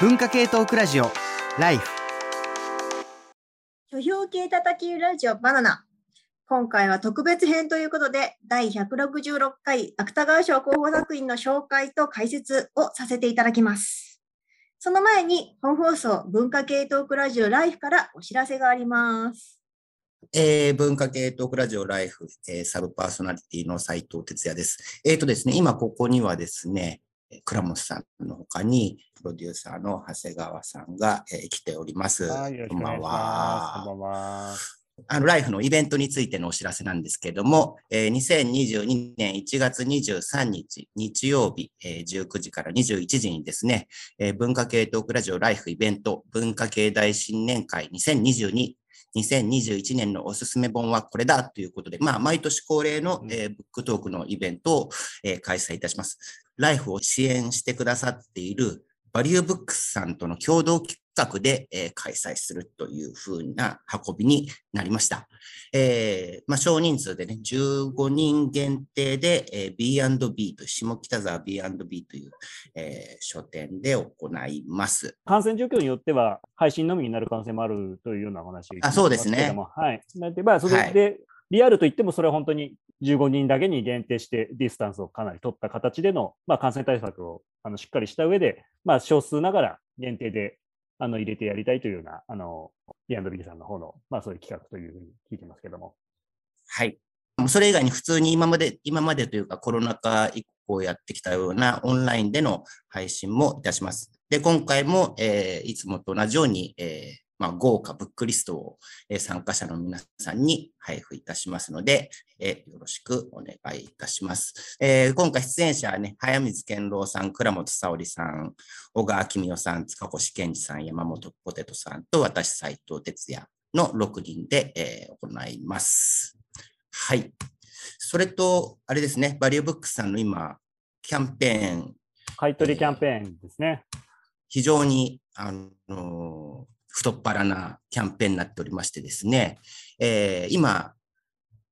文化系トークラジオライフ書評系叩きラジオバナナ。今回は特別編ということで、第166回芥川賞候補作品の紹介と解説をさせていただきます。その前に本放送文化系トークラジオライフからお知らせがあります。えー文化系トークラジオライフ、えーサブパーソナリティの斉藤哲也です。えっ、とですね、今ここにはですね、えー倉本さんの他に、プロデューサーの長谷川さんが、えー来ております。こんばんくお願いします。こは。んばんは。あの、ライフのイベントについてのお知らせなんですけれども、えー2022年1月23日、日曜日、えー19時から21時にですね、えー文化系トークラジオライフイベント、文化系大新年会2022 2021年のおすすめ本はこれだということで、まあ、毎年恒例の、えーブックトークのイベントを、えー開催いたします。ライフを支援してくださっているバリューブックスさんとの共同企画で、えー開催するというふうな運びになりました。えーまあ、少人数でね、15人限定で、えー B&B と、下北沢 B&B という、えー書店で行います。感染状況によっては、配信のみになる可能性もあるというようなお話あそうですねはい。なんで、まあ、それで、リアルといっても、それは本当に15人だけに限定して、ディスタンスをかなり取った形での、まあ、感染対策をあのしっかりした上で、まあ、少数ながら限定であの入れてやりたいというような、あの、B&B さんの方の、まあ、そういう企画というふうに聞いてますけども。はい。それ以外に普通に今まで、今までというかコロナ禍以降やってきたようなオンラインでの配信もいたします。で、今回も、えーいつもと同じように、えーまあ、豪華ブックリストを、えー参加者の皆さんに配布いたしますので、えーよろしくお願いいたします。えー今回出演者はね、早水健郎さん、倉本沙織さん、小川明夫さん、塚越健二さん、山本ポテトさんと私、斉藤哲也の6人で、えー行います。はい。それと、あれですね、バリューブックスさんの今、キャンペーン、買い取りキャンペーンですね。非常に、あの、太っ腹なキャンペーンになっておりましてですね、えー今、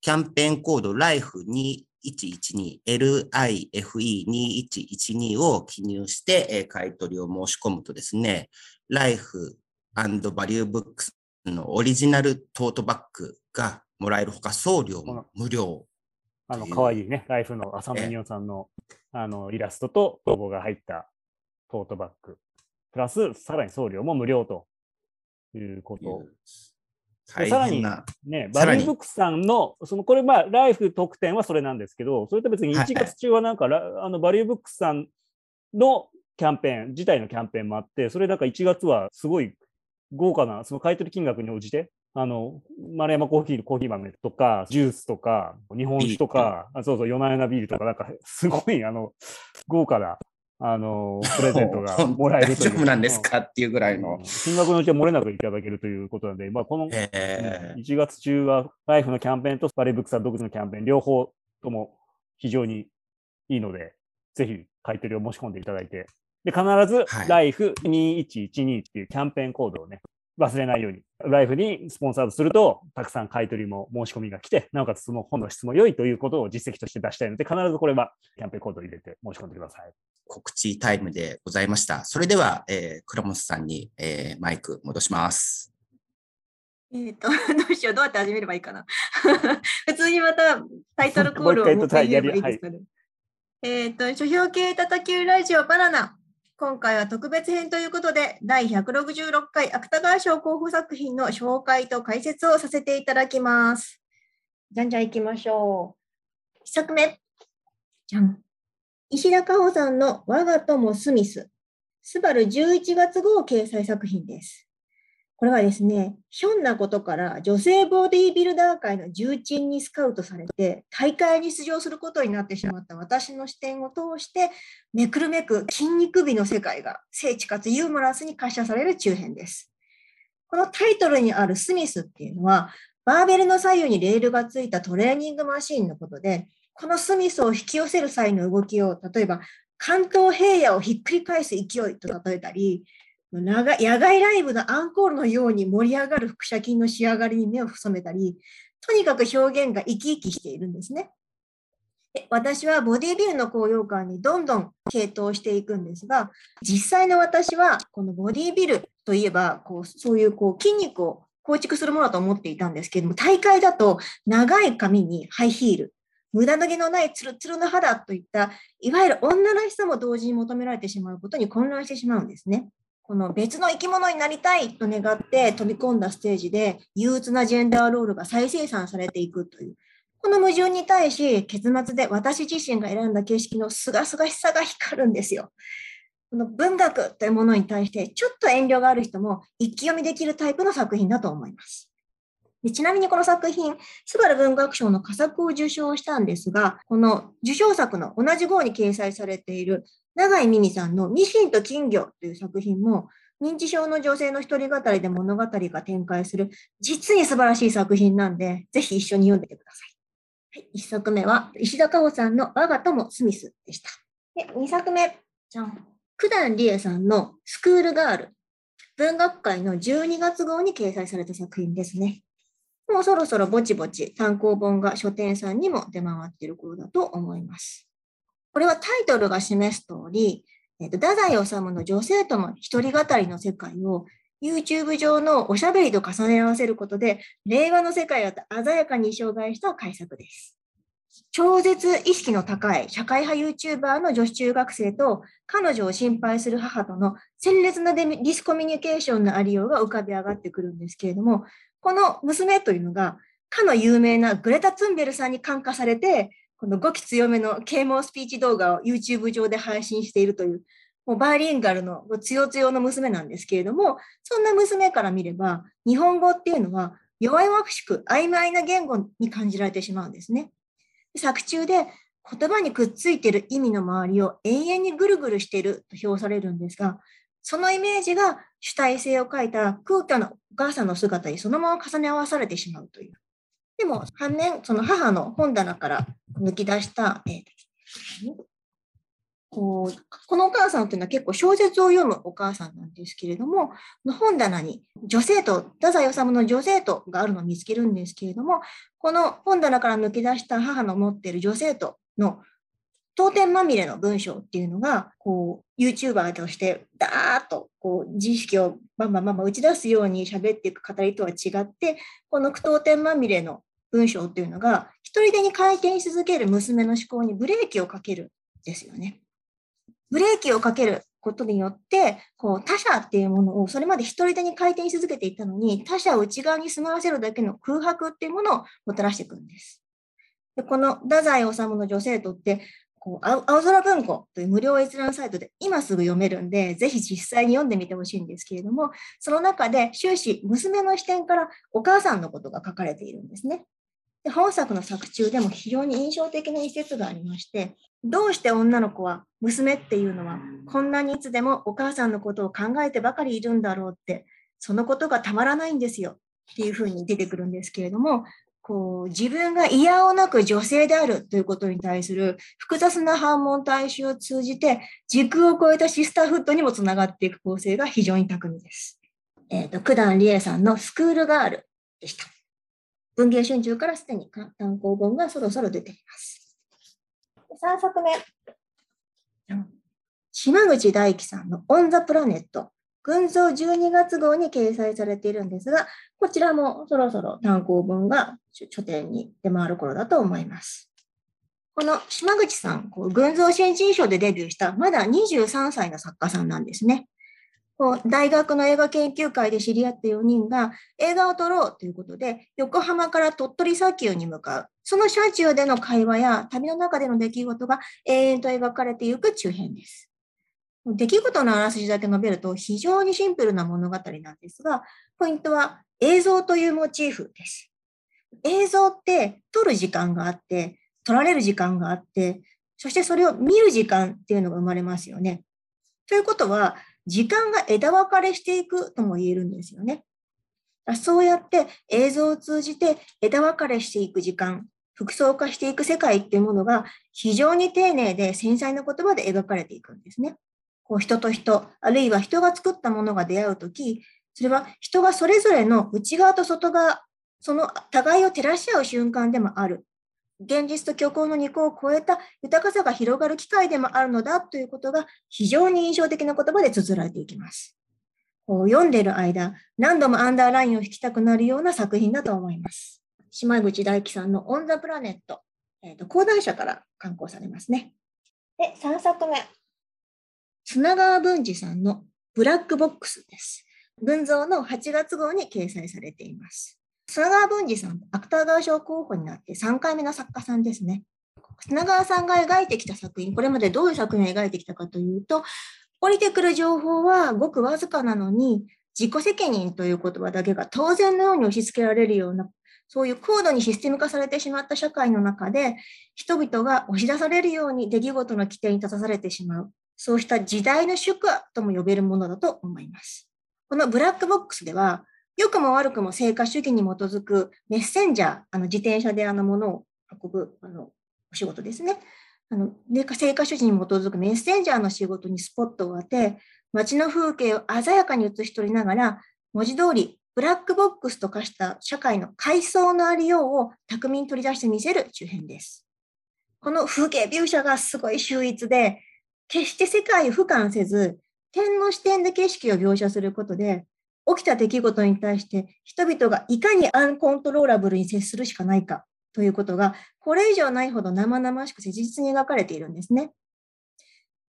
キャンペーンコード LIFE2112、LIFE2112 を記入して、えー買い取りを申し込むとですね、Life バリューブックスのオリジナルトートバッグがもらえるほか、送料も無料。あの、という可愛いね、ライフの浅野美代さんの、あの、イラストとロゴが入ったトートバッグ。プラス、さらに送料も無料ということ。さらに。ね、バリューブックスさんの、その、これ、まあ、ライフ特典はそれなんですけど、それと別にはい1月中はなんか、ラあの、バリューブックスさんのキャンペーン、自体のキャンペーンもあって、それなんか1月はすごい豪華な、その買い取り金額に応じて、あの、丸山コーヒーのコーヒー豆とか、ジュースとか、日本酒とか、あそうそう、夜な夜なビールとか、なんか、すごい、あの、豪華な、あの、プレゼントが もらえるという。大丈夫なんですかっていうぐらいのうん。金額のうちは漏れなくいただけるということなので、まあ、この、えー1月中はライフのキャンペーンとバレーブックさん独自のキャンペーン、両方とも非常にいいので、ぜひ買い取りを申し込んでいただいて、で、必ずはいライフ2112っていうキャンペーンコードをね、忘れないように、ライフにスポンサードすると、たくさん買い取りも申し込みが来て、なおかつその本の質も良いということを実績として出したいので、必ずこれはキャンペーンコードを入れて申し込んでください。告知タイムでございました。それでは、えー、倉本さんに、えーマイク戻します。えっ、と、どうしよう、どうやって始めればいいかな。普通にまたタイトルコールを もう一回もう一回言えばいいですかね。えっ、と、書評系叩きラジオバナナ。今回は特別編ということで、第166回芥川賞候補作品の紹介と解説をさせていただきます。じゃんじゃん行きましょう。一作目。じゃん。石田加穂さんの我が友スミス。スバル11月号掲載作品です。これはですね、ひょんなことから女性ボディビルダー界の重鎮にスカウトされて、大会に出場することになってしまった私の視点を通して、めくるめく筋肉美の世界が聖地かつユーモラスに可視化される中編です。このタイトルにあるスミスっていうのは、バーベルの左右にレールがついたトレーニングマシンのことで、このスミスを引き寄せる際の動きを、例えば関東平野をひっくり返す勢いと例えたり、野外ライブのアンコールのように盛り上がる腹斜筋の仕上がりに目を細めたり、とにかく表現が生き生きしているんですね。私はボディビルの高揚感にどんどん傾倒していくんですが、実際の私はこのボディビルといえば、こうそういうこう筋肉を構築するものだと思っていたんですけれども、大会だと長い髪にハイヒール、無駄脱ぎのないツルツルの肌といった、いわゆる女らしさも同時に求められてしまうことに混乱してしまうんですね。この別の生き物になりたいと願って飛び込んだステージで憂鬱なジェンダーロールが再生産されていくという、この矛盾に対し結末で私自身が選んだ形式のすがすがしさが光るんですよ。この文学というものに対してちょっと遠慮がある人も一気読みできるタイプの作品だと思います。でちなみにこの作品、スバル文学賞の佳作を受賞したんですが、この受賞作の同じ号に掲載されている永井美美さんのミシンと金魚という作品も、認知症の女性の一人語りで物語が展開する、実に素晴らしい作品なんで、ぜひ一緒に読んでてください。はい、1作目は、石田香穂さんの我が友スミスでした。で、2作目、じゃん。九段理恵さんのスクールガール。文学界の12月号に掲載された作品ですね。もうそろそろぼちぼち単行本が書店さんにも出回っている頃だと思います。これはタイトルが示す通り、えーと、太宰治の女性との一人語りの世界を YouTube 上のおしゃべりと重ね合わせることで、令和の世界を鮮やかに障害した改作です。超絶意識の高い社会派 YouTuber の女子中学生と彼女を心配する母との鮮烈なディスコミュニケーションのありようが浮かび上がってくるんですけれども、この娘というのが、かの有名なグレタ・ツンベルさんに感化されて、この語気強めの啓蒙スピーチ動画を YouTube 上で配信しているという、もうバーリンガルの強強の娘なんですけれども、そんな娘から見れば、日本語っていうのは弱々しく曖昧な言語に感じられてしまうんですね。作中で言葉にくっついている意味の周りを永遠にぐるぐるしていると評されるんですが、そのイメージが主体性を書いた空虚なお母さんの姿にそのまま重ね合わされてしまうという。でも、反面、その母の本棚から抜き出した、えー、こうこのお母さんというのは結構小説を読むお母さんなんですけれども、本棚に女性と、太宰治の女性とがあるのを見つけるんですけれども、この本棚から抜き出した母の持っている女性との当店まみれの文章っていうのが、こう、YouTuber として、ダーッと、こう、自意識をバンバンバンバン打ち出すように喋っていく語りとは違って、この句読点まみれの文章っていうのが、一人でに回転し続ける娘の思考にブレーキをかけるですよね。ブレーキをかけることによって、こう他者っていうものをそれまで一人でに回転し続けていたのに、他者を内側に住まわせるだけの空白っていうものをもたらしていくんです。でこの太宰治の女性とって、こう青空文庫という無料閲覧サイトで今すぐ読めるんで、ぜひ実際に読んでみてほしいんですけれども、その中で終始娘の視点からお母さんのことが書かれているんですね。で本作の作中でも非常に印象的な一節がありまして、どうして女の子は娘っていうのはこんなにいつでもお母さんのことを考えてばかりいるんだろうって、そのことがたまらないんですよっていうふうに出てくるんですけれども、こう自分が嫌をなく女性であるということに対する複雑な反問対象を通じて時空を超えたシスターフットにもつながっていく構成が非常に巧みです。えっ、ー、と、九段理恵さんのスクールガールでした。文芸春秋からすでに単行本がそろそろ出ています。3作目。島口大樹さんのオン・ザ・プラネット。群像12月号に掲載されているんですが、こちらもそろそろ単行本が書店に出回る頃だと思います。この島口さん、こう群像新人賞でデビューしたまだ23歳の作家さんなんですね。こう大学の映画研究会で知り合った4人が映画を撮ろうということで、横浜から鳥取砂丘に向かう。その車中での会話や旅の中での出来事が永遠と描かれていく中編です。出来事のあらすじだけ述べると非常にシンプルな物語なんですが、ポイントは映像というモチーフです。映像って撮る時間があって、撮られる時間があって、そしてそれを見る時間っていうのが生まれますよね。ということは、時間が枝分かれしていくとも言えるんですよね。そうやって映像を通じて枝分かれしていく時間、複層化していく世界っていうものが非常に丁寧で繊細な言葉で描かれていくんですね。こう人と人、あるいは人が作ったものが出会うとき、それは人がそれぞれの内側と外側、その互いを照らし合う瞬間でもある。現実と虚構の二項を超えた豊かさが広がる機会でもあるのだということが非常に印象的な言葉で綴られていきます。こう読んでいる間、何度もアンダーラインを引きたくなるような作品だと思います。島口大樹さんのオン・ザ・プラネット、えーと、講談社から刊行されますね。で、3作目。砂川文治さんのブラックボックスです。文蔵の8月号に掲載されています。砂川文治さん、芥川賞候補になって3回目の作家さんですね。砂川さんが描いてきた作品、これまでどういう作品を描いてきたかというと、降りてくる情報はごくわずかなのに、自己責任という言葉だけが当然のように押し付けられるような、そういう高度にシステム化されてしまった社会の中で、人々が押し出されるように出来事の規定に立たされてしまう、そうした時代の宿とも呼べるものだと思います。このブラックボックスでは、良くも悪くも成果主義に基づくメッセンジャー、あの自転車であのものを運ぶあのお仕事ですね。あの成果主義に基づくメッセンジャーの仕事にスポットを当て、街の風景を鮮やかに写し取りながら、文字通りブラックボックスと化した社会の階層のありようを巧みに取り出してみせる中編です。この風景描写がすごい秀逸で、決して世界を俯瞰せず、点の視点で景色を描写することで、起きた出来事に対して人々がいかにアンコントローラブルに接するしかないかということが、これ以上ないほど生々しく切実に描かれているんですね。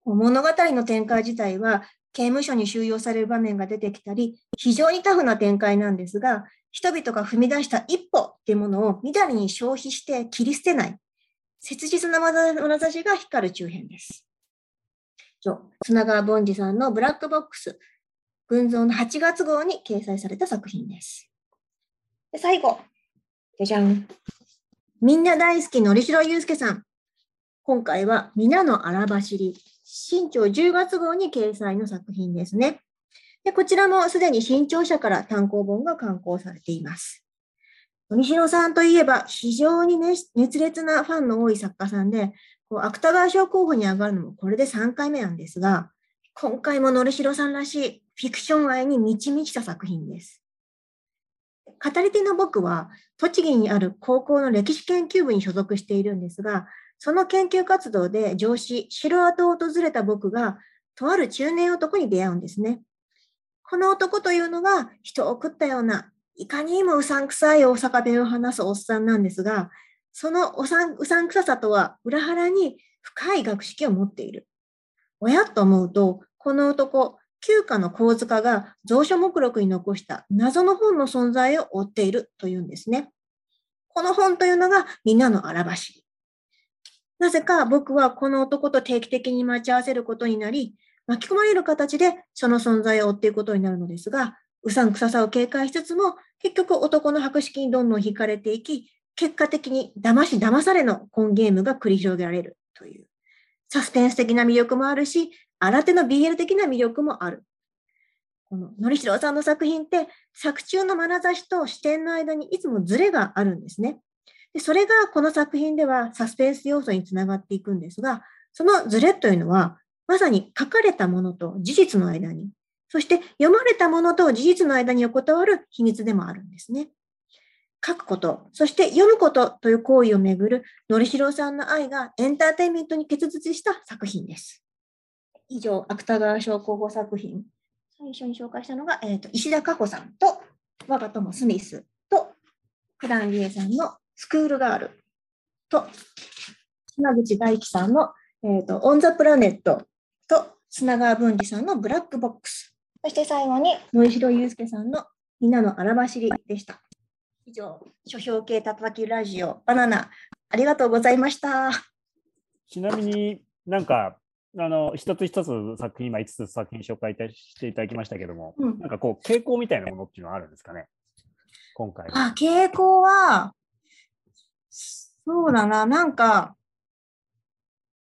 物語の展開自体は、刑務所に収容される場面が出てきたり、非常にタフな展開なんですが、人々が踏み出した一歩っていうものをみだりに消費して切り捨てない、切実な眼差しが光る中編です。砂川凡司さんのブラックボックス、群像の8月号に掲載された作品です。で最後、じゃじゃん。みんな大好きのりしろゆうすけさん。今回は皆の荒走り、新潮10月号に掲載の作品ですね。でこちらもすでに新潮社から単行本が刊行されています。のしろさんといえば非常に、ね、熱烈なファンの多い作家さんで、こう芥川賞候補に上がるのもこれで3回目なんですが、今回ものりしろさんらしいフィクション愛に満ち満ちた作品です。語り手の僕は、栃木にある高校の歴史研究部に所属しているんですが、その研究活動で上司、城跡を訪れた僕が、とある中年男に出会うんですね。この男というのが人を食ったような、いかにもうさんくさい大阪弁を話すおっさんなんですが、そのおさんうさんくささとは裏腹に深い学識を持っている。親と思うと、この男、旧家の構図家が蔵書目録に残した謎の本の存在を追っているというんですね。この本というのがみんなの荒走り。なぜか僕はこの男と定期的に待ち合わせることになり、巻き込まれる形でその存在を追っていくことになるのですが、うさんくささを警戒しつつも、結局男の博識にどんどん惹かれていき、結果的に騙し騙されのコンゲームが繰り広げられるという、サスペンス的な魅力もあるし、新手の BL 的な魅力もある。こののりしろさんの作品って、作中の眼差しと視点の間にいつもズレがあるんですね。でそれがこの作品ではサスペンス要素につながっていくんですが、そのズレというのは、まさに書かれたものと事実の間に、そして読まれたものと事実の間に横たわる秘密でもあるんですね。書くこと、そして読むことという行為をめぐるのりしろさんの愛がエンターテインメントに結実した作品です。以上、芥川賞候補作品。最初に紹介したのが、えーと、石田加穂さんと、我が友スミスと、九段理恵さんのスクールガールと、島口大樹さんの、えーと、オン・ザ・プラネットと、砂川文治さんのブラックボックス。そして最後に、野石祐介さんのみんなの荒走りでした。以上、書評系たたきラジオバナナ、ありがとうございました。ちなみになんか、あの、一つ一つ作品、今5つ作品紹介していただきましたけども、うんなんかこう、傾向みたいなものっていうのはあるんですかね？今回は。あ、傾向は、そうだな、なんか、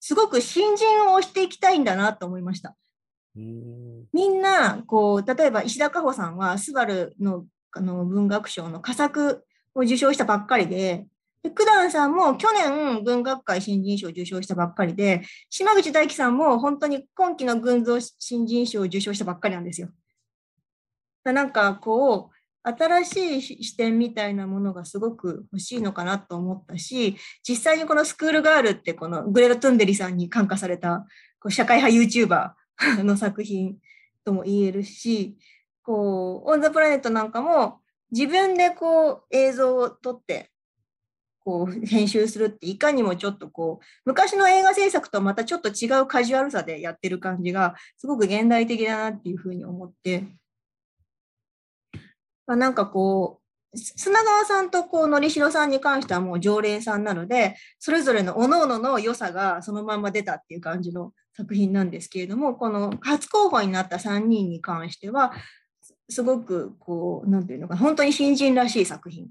すごく新人を推していきたいんだなと思いました。みんな、こう、例えば石田加穂さんは、スバルのあの文学賞の佳作を受賞したばっかりで、で九段さんも去年文学界新人賞を受賞したばっかりで、島口大樹さんも本当に今期の群像新人賞を受賞したばっかりなんですよ。なんかこう、新しい視点みたいなものがすごく欲しいのかなと思ったし、実際にこのスクールガールってこのグレル・トゥンベリさんに感化されたこう社会派 YouTuber の作品とも言えるし、こう、オン・ザ・プラネットなんかも自分でこう映像を撮ってこう編集するっていかにもちょっとこう昔の映画制作とまたちょっと違うカジュアルさでやってる感じがすごく現代的だなっていうふうに思って、まあ、なんかこう砂川さんとこうのりしろさんに関してはもう常連さんなのでそれぞれの各々の良さがそのまま出たっていう感じの作品なんですけれどもこの初候補になった3人に関してはすごくこう、なんていうのか、本当に新人らしい作品っ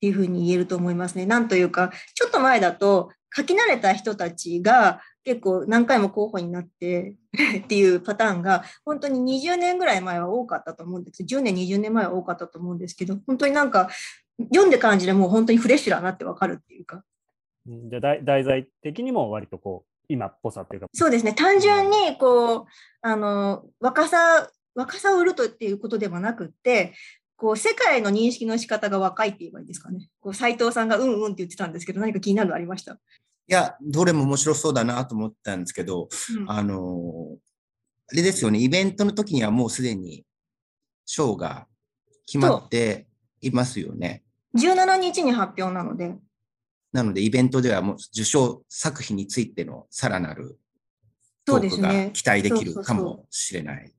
ていうふうに言えると思いますね。なんというか、ちょっと前だと書き慣れた人たちが結構何回も候補になって っていうパターンが本当に20年ぐらい前は多かったと思うんです10年、20年前は多かったと思うんですけど、本当になんか読んで感じでもう本当にフレッシュだなってわかるっていうか。じゃ題題材的にも割とこう今っぽさっていうか。そうですね。単純にこう、あの、若さ若さを売るとっていうことではなくって、こう世界の認識の仕方が若いって言えばいいですかね。こう斉藤さんがうんうんって言ってたんですけど、何か気になるのありました？いや、どれも面白そうだなと思ったんですけど、うん、あの、あれですよね、イベントの時にはもうすでに賞が決まっていますよね。17日に発表なので。なので、イベントではもう受賞作品についてのさらなるトークが期待できるかもしれない。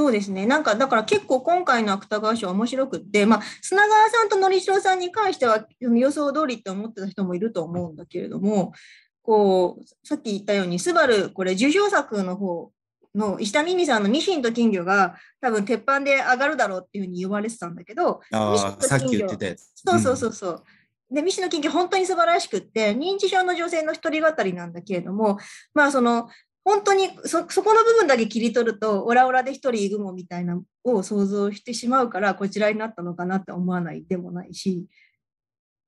そうですね。なんか、だから結構今回の芥川賞面白くって、まあ、砂川さんとのりしろさんに関しては予想通りって思ってた人もいると思うんだけれども、こう、さっき言ったように、スバル、これ、受賞作の方の石田美美さんのミシンと金魚が多分鉄板で上がるだろうっていうふうに言われてたんだけど、ああ、さっき言ってたやつ。そうそうそうそう。うん、で、ミシンの金魚本当に素晴らしくって、認知症の女性の一人語りなんだけれども、まあその、本当にそこの部分だけ切り取るとオラオラで一人いるもみたいなを想像してしまうからこちらになったのかなって思わないでもないし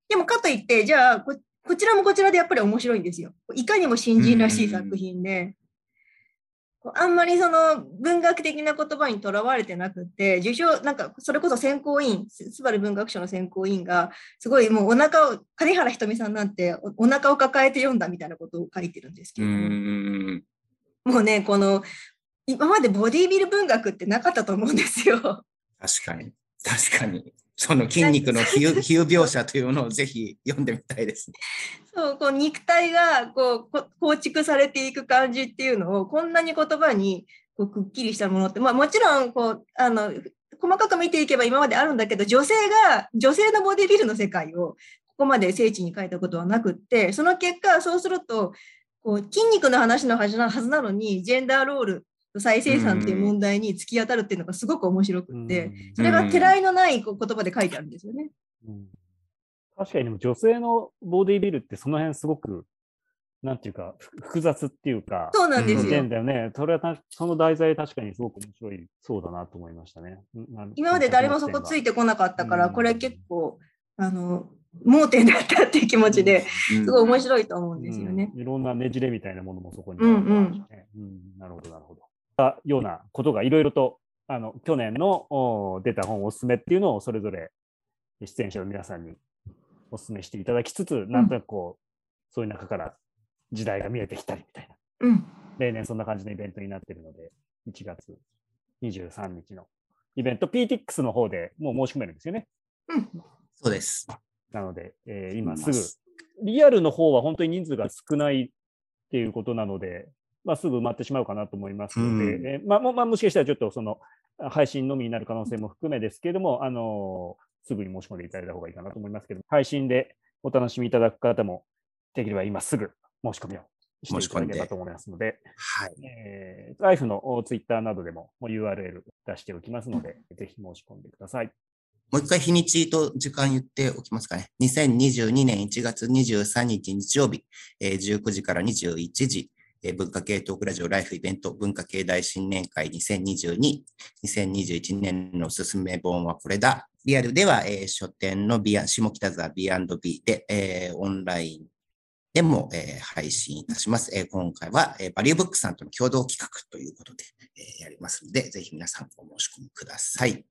でもかといってじゃあここちらもこちらでやっぱり面白いんですよ。いかにも新人らしい作品で。あんまりその文学的な言葉にとらわれてなくて、受賞、なんかそれこそ選考委員、スバル文学賞の選考委員が、すごいもうお腹を、金原ひとみさんなんておお腹を抱えて読んだみたいなことを書いてるんですけど、もうね、この、今までボディービル文学ってなかったと思うんですよ。確かに。確かに。その筋肉の比喩描写というのをぜひ読んでみたいですね。そう、こう肉体がこう構築されていく感じっていうのをこんなに言葉にこうくっきりしたものって、まあもちろんこう、あの、細かく見ていけば今まであるんだけど、女性が、女性のボディビルの世界をここまで聖地に書いたことはなくって、その結果、そうすると、こう筋肉の話のはずななのに、ジェンダーロール再生産っていう問題に突き当たるっていうのがすごく面白くて、それがてらいのない言葉で書いてあるんですよね。うん、確かにでも女性のボディビルってその辺すごく、なんていうか、複雑っていうか、そうなんですよ。だよね。それはその題材確かにすごく面白いそうだなと思いましたね。今まで誰もそこついてこなかったから、これ結構、あの、盲点だったっていう気持ちで、すごい面白いと思うんですよね。うん、いろんなねじれみたいなものもそこにある、ね、うんうん、なるほど、なるほど。たようなことがいろいろと、あの、去年の出た本おすすめっていうのをそれぞれ出演者の皆さんにおすすめしていただきつつ、なんとなくこう、そういう中から時代が見えてきたりみたいな。うん、例年そんな感じのイベントになっているので、1月23日のイベント、PTX の方でもう申し込めるんですよね。うん、そうです。なので、えー、今すぐ、リアルの方は本当に人数が少ないっていうことなので、まあ、すぐ埋まってしまうかなと思いますので、うん、えー、まあ、まあ、もしかしたらちょっとその配信のみになる可能性も含めですけれども、あのー、すぐに申し込んでいただいた方がいいかなと思いますけど、配信でお楽しみいただく方も、できれば今すぐ申し込みをしていただければと思いますので、はい。えー、ライフのツイッターなどでも URL 出しておきますので、ぜひ申し込んでください。もう一回日にちと時間言っておきますかね。2022年1月23日日曜日、えー、19時から21時、えー、文化系トークラジオライフイベント文化系大新年会2022、2021年のおすすめ本はこれだ。リアルでは、えー、書店のビア下北沢 B&B で、えー、オンラインでも、えー、配信いたします。えー、今回は、えー、バリューブックさんとの共同企画ということで、えー、やりますので、ぜひ皆さんお申し込みください。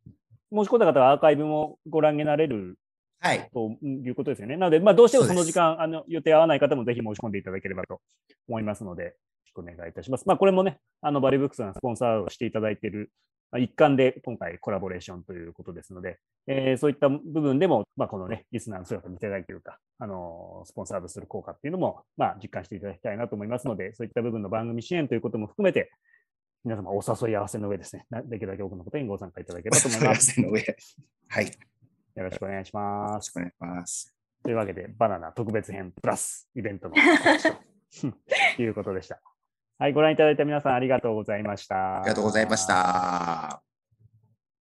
申し込んだ方はアーカイブもご覧になれるはい。ということですよね。なので、まあ、どうしてもその時そ間、あの予定合わない方もぜひ申し込んでいただければと思いますので、よろしくお願いいたします。まあ、これもね、あのバリブックスがスポンサーをしていただいているまあ一環で今回コラボレーションということですので、えーそういった部分でも、まあ、このね、リスナーの姿を見ていただいているか、あのスポンサードする効果っていうのも、まあ、実感していただきたいなと思いますので、そういった部分の番組支援ということも含めて、皆様お誘い合わせの上ですね、なできるだけ多くの方にご参加いただければと思います。せの上。はい。よよろしくお願いしろますし。くお願いします。というわけで、バナナ特別編プラスイベントの ということでした。はい、ご覧いただいた皆さんありがとうございました。ありがとうございました。